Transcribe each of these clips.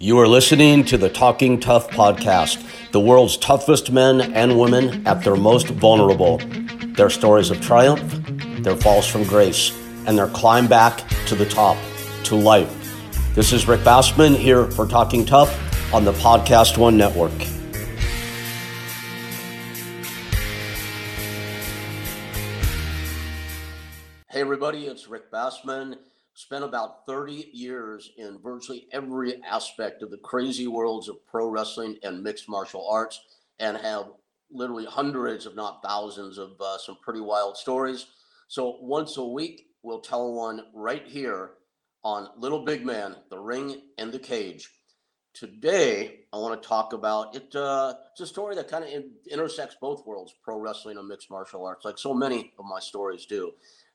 You are listening to the Talking Tough podcast, the world's toughest men and women at their most vulnerable. Their stories of triumph, their falls from grace, and their climb back to the top, to life. This is Rick Bassman here for Talking Tough on the Podcast One Network. Hey, everybody, it's Rick Bassman spent about 30 years in virtually every aspect of the crazy worlds of pro wrestling and mixed martial arts and have literally hundreds, if not thousands, of uh, some pretty wild stories. So once a week, we'll tell one right here on Little Big Man, the ring and the cage. Today, I want to talk about it. Uh, it's a story that kind of intersects both worlds, pro wrestling and mixed martial arts, like so many of my stories do.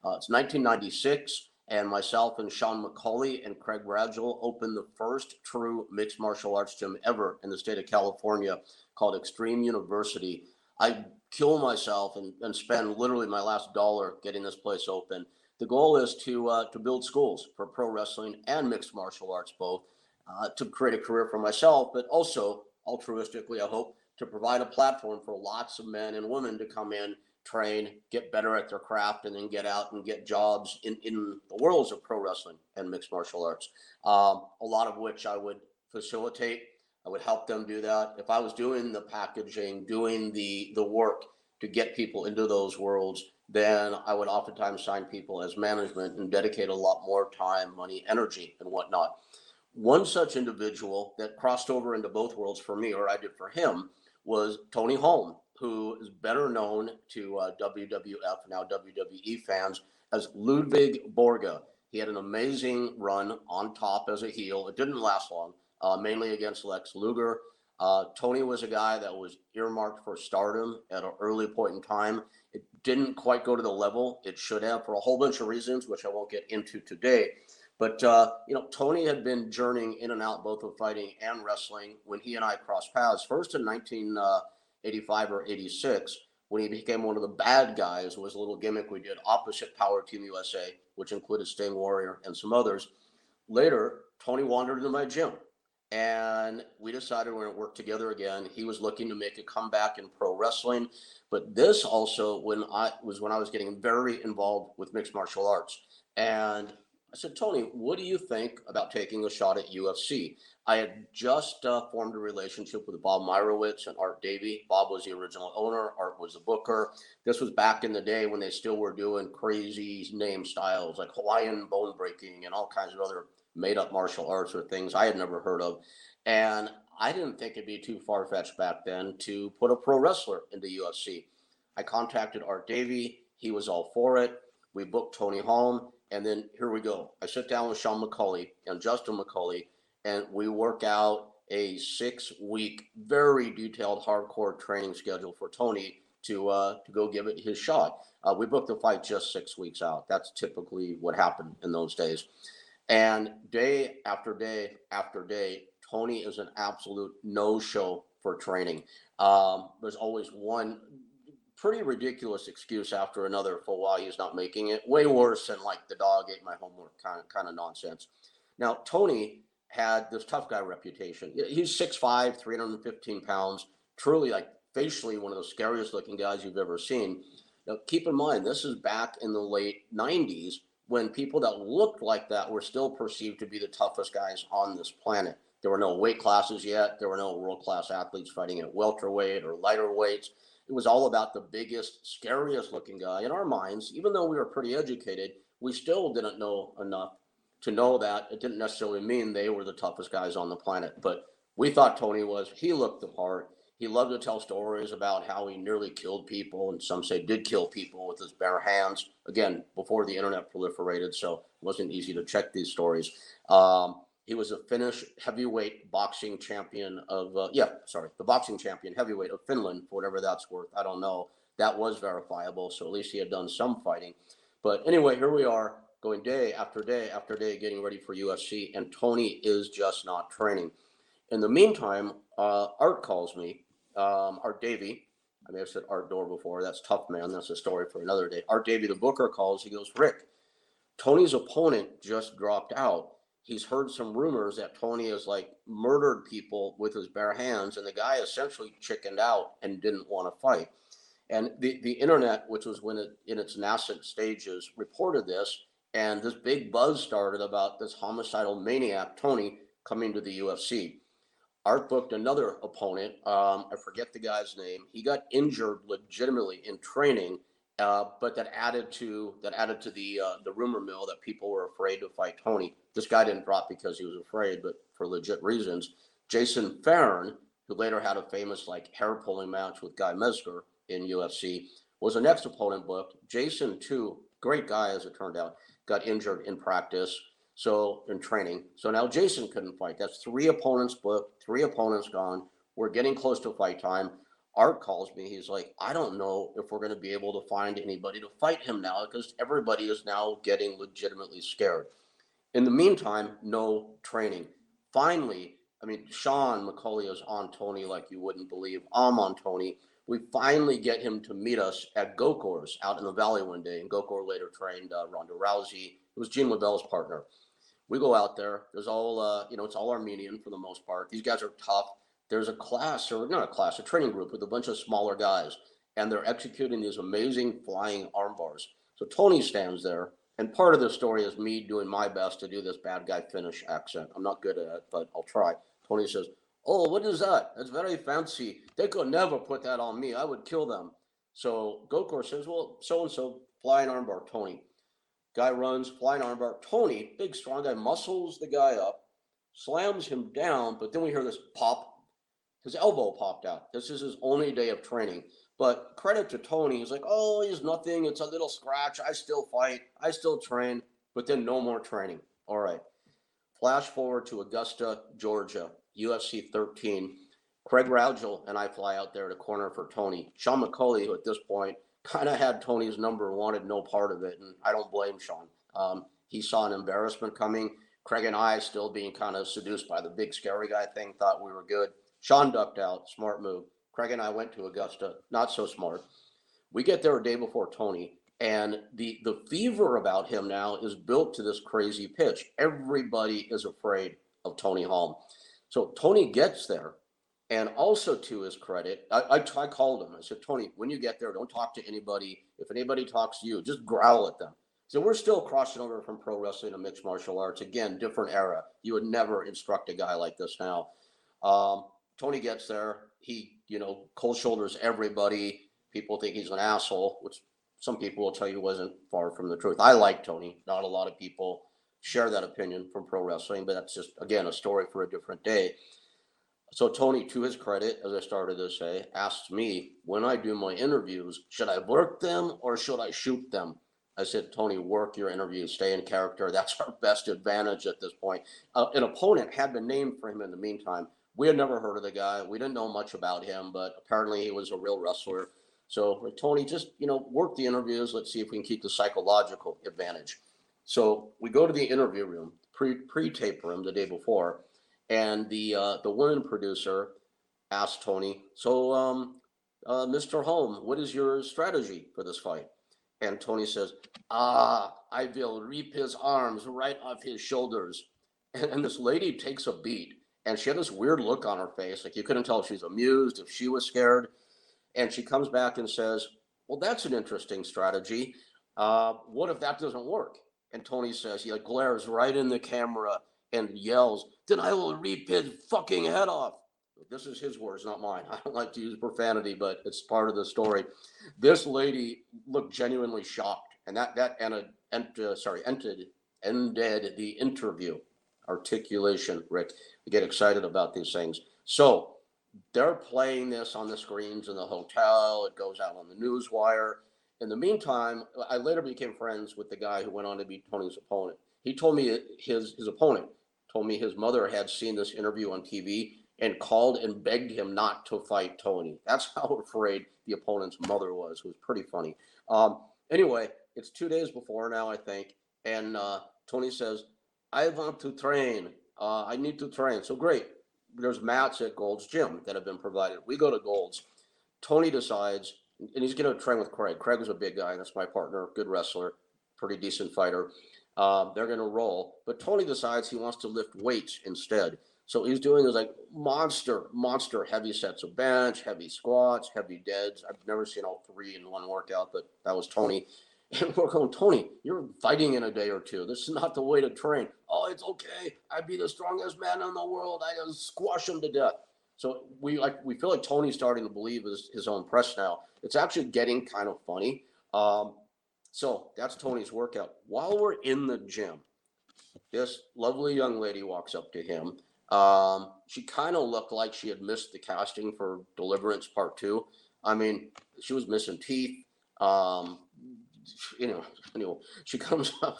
Uh, it's 1996 and myself and Sean McCauley and Craig Bradgell opened the first true mixed martial arts gym ever in the state of California called Extreme University. I kill myself and, and spend literally my last dollar getting this place open. The goal is to uh, to build schools for pro wrestling and mixed martial arts both, uh, to create a career for myself, but also altruistically, I hope to provide a platform for lots of men and women to come in train, get better at their craft, and then get out and get jobs in, in the worlds of pro wrestling and mixed martial arts. Um, a lot of which I would facilitate. I would help them do that. If I was doing the packaging, doing the the work to get people into those worlds, then I would oftentimes sign people as management and dedicate a lot more time, money, energy, and whatnot. One such individual that crossed over into both worlds for me, or I did for him, was Tony Halme who is better known to uh, WWF, now WWE fans, as Ludvig Borga. He had an amazing run on top as a heel. It didn't last long, uh, mainly against Lex Luger. Uh, Tony was a guy that was earmarked for stardom at an early point in time. It didn't quite go to the level it should have for a whole bunch of reasons, which I won't get into today. But uh, you know, Tony had been journeying in and out both of fighting and wrestling when he and I crossed paths. First in 19, uh, 85 or 86 when he became one of the bad guys was a little gimmick we did opposite Power Team USA, which included Sting Warrior and some others. Later, Tony wandered into my gym and we decided we're going to work together again. He was looking to make a comeback in pro wrestling, but this also when I was when I was getting very involved with mixed martial arts. And I said, Tony, what do you think about taking a shot at UFC? I had just uh, formed a relationship with Bob Meyrowitz and Art Davie. Bob was the original owner, Art was the booker. This was back in the day when they still were doing crazy name styles like Hawaiian bone breaking and all kinds of other made up martial arts or things I had never heard of. And I didn't think it'd be too far fetched back then to put a pro wrestler into UFC. I contacted Art Davie. He was all for it. We booked Tony Halme. And then here we go. I sit down with Sean McCauley and Justin McCauley and we work out a six week, very detailed, hardcore training schedule for Tony to uh, to go give it his shot. Uh, we booked the fight just six weeks out. That's typically what happened in those days. And day after day after day, Tony is an absolute no show for training. Um, there's always one pretty ridiculous excuse after another for why he's not making it. Way worse than like the dog ate my homework kind of kind of nonsense. Now Tony had this tough guy reputation. He's 6'5, 315 pounds, truly like facially one of the scariest looking guys you've ever seen. Now, keep in mind, this is back in the late 90s when people that looked like that were still perceived to be the toughest guys on this planet. There were no weight classes yet. There were no world class athletes fighting at welterweight or lighter weights. It was all about the biggest, scariest looking guy. In our minds, even though we were pretty educated, we still didn't know enough to know that it didn't necessarily mean they were the toughest guys on the planet. But we thought Tony was. He looked the part. He loved to tell stories about how he nearly killed people, and some say did kill people with his bare hands. Again, before the internet proliferated, so it wasn't easy to check these stories. Um, he was a Finnish heavyweight boxing champion of, uh, yeah, sorry, the boxing champion heavyweight of Finland, for whatever that's worth. I don't know. That was verifiable, so at least he had done some fighting. But anyway, here we are going day after day after day getting ready for UFC, and Tony is just not training. In the meantime, uh, Art calls me, um, Art Davie. I may have said Art Door before. That's tough, man. That's a story for another day. Art Davie, the booker, calls. He goes, Rick, Tony's opponent just dropped out. He's heard some rumors that Tony has like murdered people with his bare hands, and the guy essentially chickened out and didn't want to fight. And the, the internet, which was when it in its nascent stages, reported this, and this big buzz started about this homicidal maniac Tony coming to the UFC. Art booked another opponent. Um, I forget the guy's name. He got injured legitimately in training, uh, but that added to that added to the uh, the rumor mill that people were afraid to fight Tony. This guy didn't drop because he was afraid, but for legit reasons. Jason Fairn, who later had a famous like hair pulling match with Guy Mezger in UFC, was the next opponent booked. Jason, too, great guy as it turned out, got injured in practice. So in training. So now Jason couldn't fight. That's three opponents booked, three opponents gone. We're getting close to fight time. Art calls me. He's like, I don't know if we're going to be able to find anybody to fight him now because everybody is now getting legitimately scared. In the meantime, no training. Finally, I mean, Sean McCauley is on Tony like you wouldn't believe. I'm on Tony. We finally get him to meet us at Gokor's out in the valley one day. And Gokor later trained uh, Ronda Rousey. It was Gene LeBell's partner. We go out there. There's all, uh, you know, it's all Armenian for the most part. These guys are tough. There's a class, or not a class, a training group with a bunch of smaller guys, and they're executing these amazing flying arm bars. So Tony stands there, and part of the story is me doing my best to do this bad guy Finnish accent. I'm not good at it, but I'll try. Tony says, Oh, what is that? That's very fancy. They could never put that on me. I would kill them. So Gokor says, Well, so and so, flying armbar, Tony. Guy runs, flying armbar. Tony, big strong guy, muscles the guy up, slams him down, but then we hear this pop. His elbow popped out. This is his only day of training. But credit to Tony, he's like, oh, he's nothing. It's a little scratch. I still fight. I still train. But then no more training. All right. Flash forward to Augusta, Georgia, UFC 13. Craig Raugel and I fly out there to corner for Tony. Sean McCauley, who at this point kind of had Tony's number, wanted no part of it, and I don't blame Sean. Um, he saw an embarrassment coming. Craig and I, still being kind of seduced by the big scary guy thing, thought we were good. Sean ducked out, smart move. Craig and I went to Augusta, not so smart. We get there a day before Tony, and the the fever about him now is built to this crazy pitch. Everybody is afraid of Tony Halme. So Tony gets there, and also to his credit, I, I, I called him. I said, Tony, when you get there, don't talk to anybody. If anybody talks to you, just growl at them. So we're still crossing over from pro wrestling to mixed martial arts. Again, different era. You would never instruct a guy like this now. Um, Tony gets there. He, you know, cold shoulders everybody. People think he's an asshole, which some people will tell you wasn't far from the truth. I like Tony. Not a lot of people share that opinion from pro wrestling, but that's just, again, a story for a different day. So Tony, to his credit, as I started to say, asked me when I do my interviews, should I work them or should I shoot them? I said, Tony, work your interviews, stay in character. That's our best advantage at this point. Uh, an opponent had been named for him in the meantime. We had never heard of the guy. We didn't know much about him, but apparently he was a real wrestler. So Tony, just you know, work the interviews. Let's see if we can keep the psychological advantage. So we go to the interview room, pre pre tape room the day before, and the uh, the woman producer asked Tony, "So, um, uh, Mr. Halme, what is your strategy for this fight?" And Tony says, "Ah, I will rip his arms right off his shoulders." And, and this lady takes a beat, and she had this weird look on her face, like you couldn't tell if she's amused, if she was scared. And she comes back and says, "Well, that's an interesting strategy. Uh, what if that doesn't work?" And Tony says, he like glares right in the camera and yells, then I will rip his fucking head off. This is his words, not mine. I don't like to use profanity, but it's part of the story. This lady looked genuinely shocked, and that that ended, uh, sorry, ended ended the interview. Articulation, Rick. We get excited about these things. So they're playing this on the screens in the hotel. It goes out on the news wire. In the meantime, I later became friends with the guy who went on to be Tony's opponent. He told me his his opponent told me his mother had seen this interview on TV and called and begged him not to fight Tony. That's how afraid the opponent's mother was. It was pretty funny. Um, anyway, it's two days before now, I think, and uh, Tony says, "I want to train. Uh, I need to train." So great. There's mats at Gold's Gym that have been provided. We go to Gold's. Tony decides, and he's going to train with Craig. Craig is a big guy. And that's my partner, good wrestler, pretty decent fighter. Um, they're going to roll, but Tony decides he wants to lift weights instead. So he's doing those like monster, monster heavy sets of bench, heavy squats, heavy deads. I've never seen all three in one workout, but that was Tony. And we're going, Tony, you're fighting in a day or two. This is not the way to train. It's okay. I'd be the strongest man in the world. I just squash him to death. So we like we feel like Tony's starting to believe his, his own press now. It's actually getting kind of funny. Um, so that's Tony's workout. While we're in the gym, this lovely young lady walks up to him. Um, she kind of looked like she had missed the casting for Deliverance Part Two. I mean, she was missing teeth. Um, you know, anyway, she comes up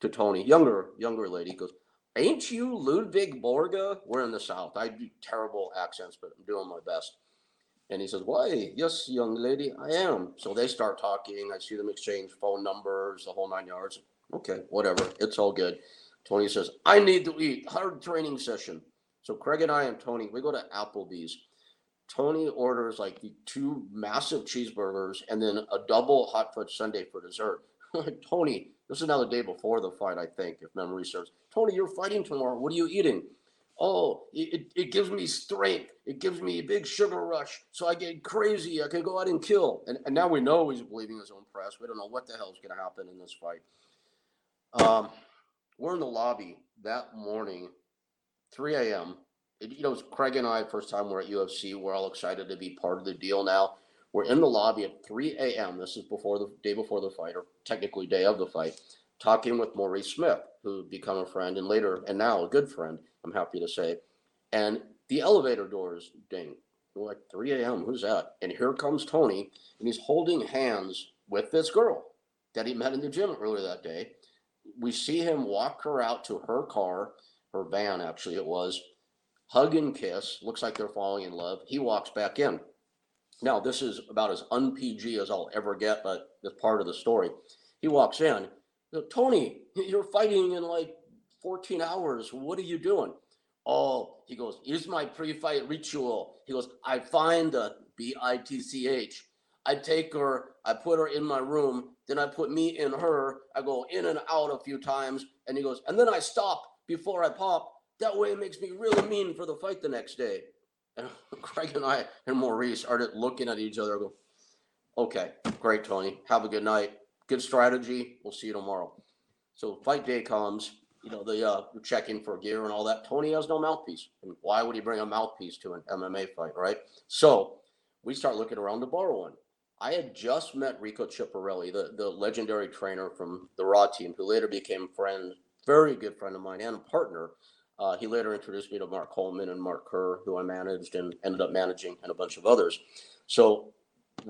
to Tony, younger younger lady, goes, "Ain't you Ludvig Borga?" We're in the South. I do terrible accents, but I'm doing my best. And he says, Why, yes, young lady, I am. So they start talking. I see them exchange phone numbers, the whole nine yards. Okay, whatever. It's all good. Tony says, I need to eat. Hard training session. So Craig and I and Tony, we go to Applebee's. Tony orders like two massive cheeseburgers and then a double hot fudge sundae for dessert. Tony, this is now the day before the fight, I think, if memory serves. Tony, you're fighting tomorrow. What are you eating? oh, it, it gives me strength. It gives me a big sugar rush. So I get crazy. I can go out and kill. And, and now we know he's believing his own press. We don't know what the hell is going to happen in this fight. Um, we're in the lobby that morning, 3 a.m. It, you know, Craig and I, first time we're at UFC. We're all excited to be part of the deal now. We're in the lobby at 3 a.m. This is before the day before the fight, or technically day of the fight, talking with Maurice Smith, who become a friend and later and now a good friend. I'm happy to say. And the elevator doors ding. We're like 3 a.m. Who's that? And here comes Tony, and he's holding hands with this girl that he met in the gym earlier that day. We see him walk her out to her car, her van actually it was, hug and kiss. Looks like they're falling in love. He walks back in. Now, this is about as un-PG as I'll ever get, but it's part of the story. He walks in. Tony, you're fighting in like 14 hours. What are you doing? Oh, he goes, here's my pre-fight ritual. He goes, I find the B-I-T-C-H. I take her, I put her in my room, then I put me in her. I go in and out a few times. And he goes, and then I stop before I pop. That way it makes me really mean for the fight the next day. And Craig and I and Maurice started looking at each other. Go, okay, great, Tony. Have a good night. Good strategy. We'll see you tomorrow. So fight day comes you know, the uh, checking for gear and all that. Tony has no mouthpiece. And why would he bring a mouthpiece to an MMA fight, right? So we start looking around to borrow one. I had just met Rico Chiapparelli, the, the legendary trainer from the Raw team, who later became friend, very good friend of mine and a partner. Uh, he later introduced me to Mark Coleman and Mark Kerr, who I managed and ended up managing, and a bunch of others. So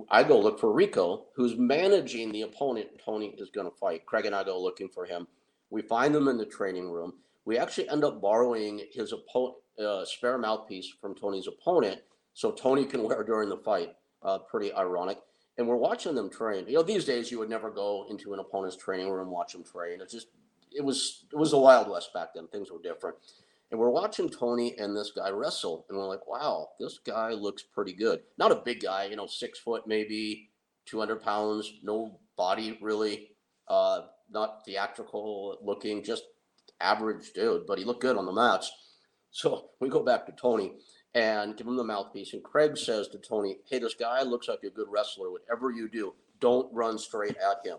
I go look for Rico, who's managing the opponent Tony is going to fight. Craig and I go looking for him. We find them in the training room. We actually end up borrowing his uh, spare mouthpiece from Tony's opponent, so Tony can wear during the fight. Uh, pretty ironic. And we're watching them train. You know, these days you would never go into an opponent's training room and watch them train. It's just, it was, it was the Wild West back then. Things were different. And we're watching Tony and this guy wrestle, and we're like, wow, this guy looks pretty good. Not a big guy, you know, six foot, maybe 200 pounds, no body really. Uh, not theatrical looking, just average dude, but he looked good on the mats. So we go back to Tony and give him the mouthpiece. And Craig says to Tony, Hey, this guy looks like a good wrestler. Whatever you do, don't run straight at him.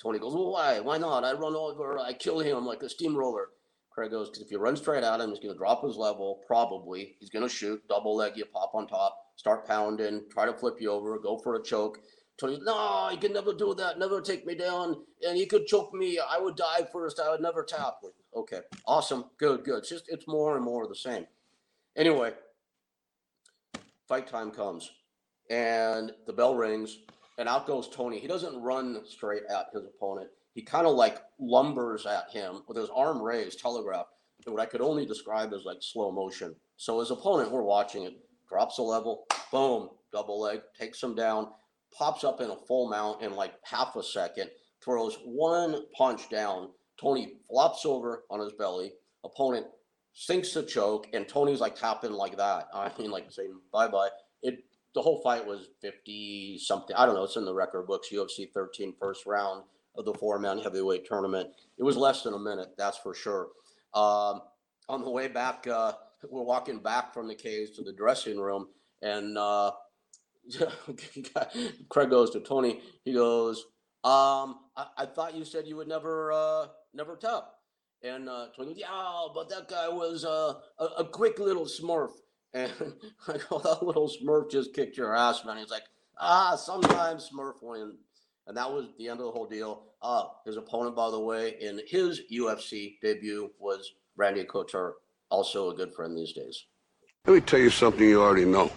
Tony goes, Well, why? Why not? I run over, I kill him like a steamroller. Craig goes, Because if you run straight at him, he's going to drop his level, probably. He's going to shoot, double leg you, pop on top, start pounding, try to flip you over, go for a choke. Tony, no, he can never do that, never take me down, and he could choke me. I would die first. I would never tap. Okay, awesome, good, good. It's just it's more and more the same. Anyway, fight time comes, and the bell rings, and out goes Tony. He doesn't run straight at his opponent. He kind of like lumbers at him with his arm raised, telegraph, in what I could only describe as like slow motion. So his opponent, we're watching it, drops a level, boom, double leg, takes him down pops up in a full mount in like half a second, throws one punch down. Tony flops over on his belly. Opponent sinks the choke, and Tony's like tapping like that. I mean, like saying bye bye. It the whole fight was 50 something. I don't know. It's in the record books. UFC 13 first round. of the four man heavyweight tournament. It was less than a minute, that's for sure. Um, on the way back, uh, we're walking back from the caves to the dressing room, and uh, Craig goes to Tony. He goes, um, I, I thought you said you would never, uh, never tap. And uh, Tony, yeah, but that guy was uh, a, a quick little smurf. And I go, that little smurf just kicked your ass, man. He's like, ah, sometimes smurf win. And that was the end of the whole deal. Uh, his opponent, by the way, in his UFC debut was Randy Couture, also a good friend these days. Let me tell you something you already know.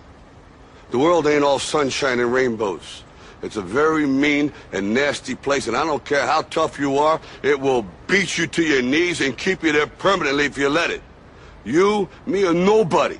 The world ain't all sunshine and rainbows. It's a very mean and nasty place, and I don't care how tough you are, it will beat you to your knees and keep you there permanently if you let it. You, me, or nobody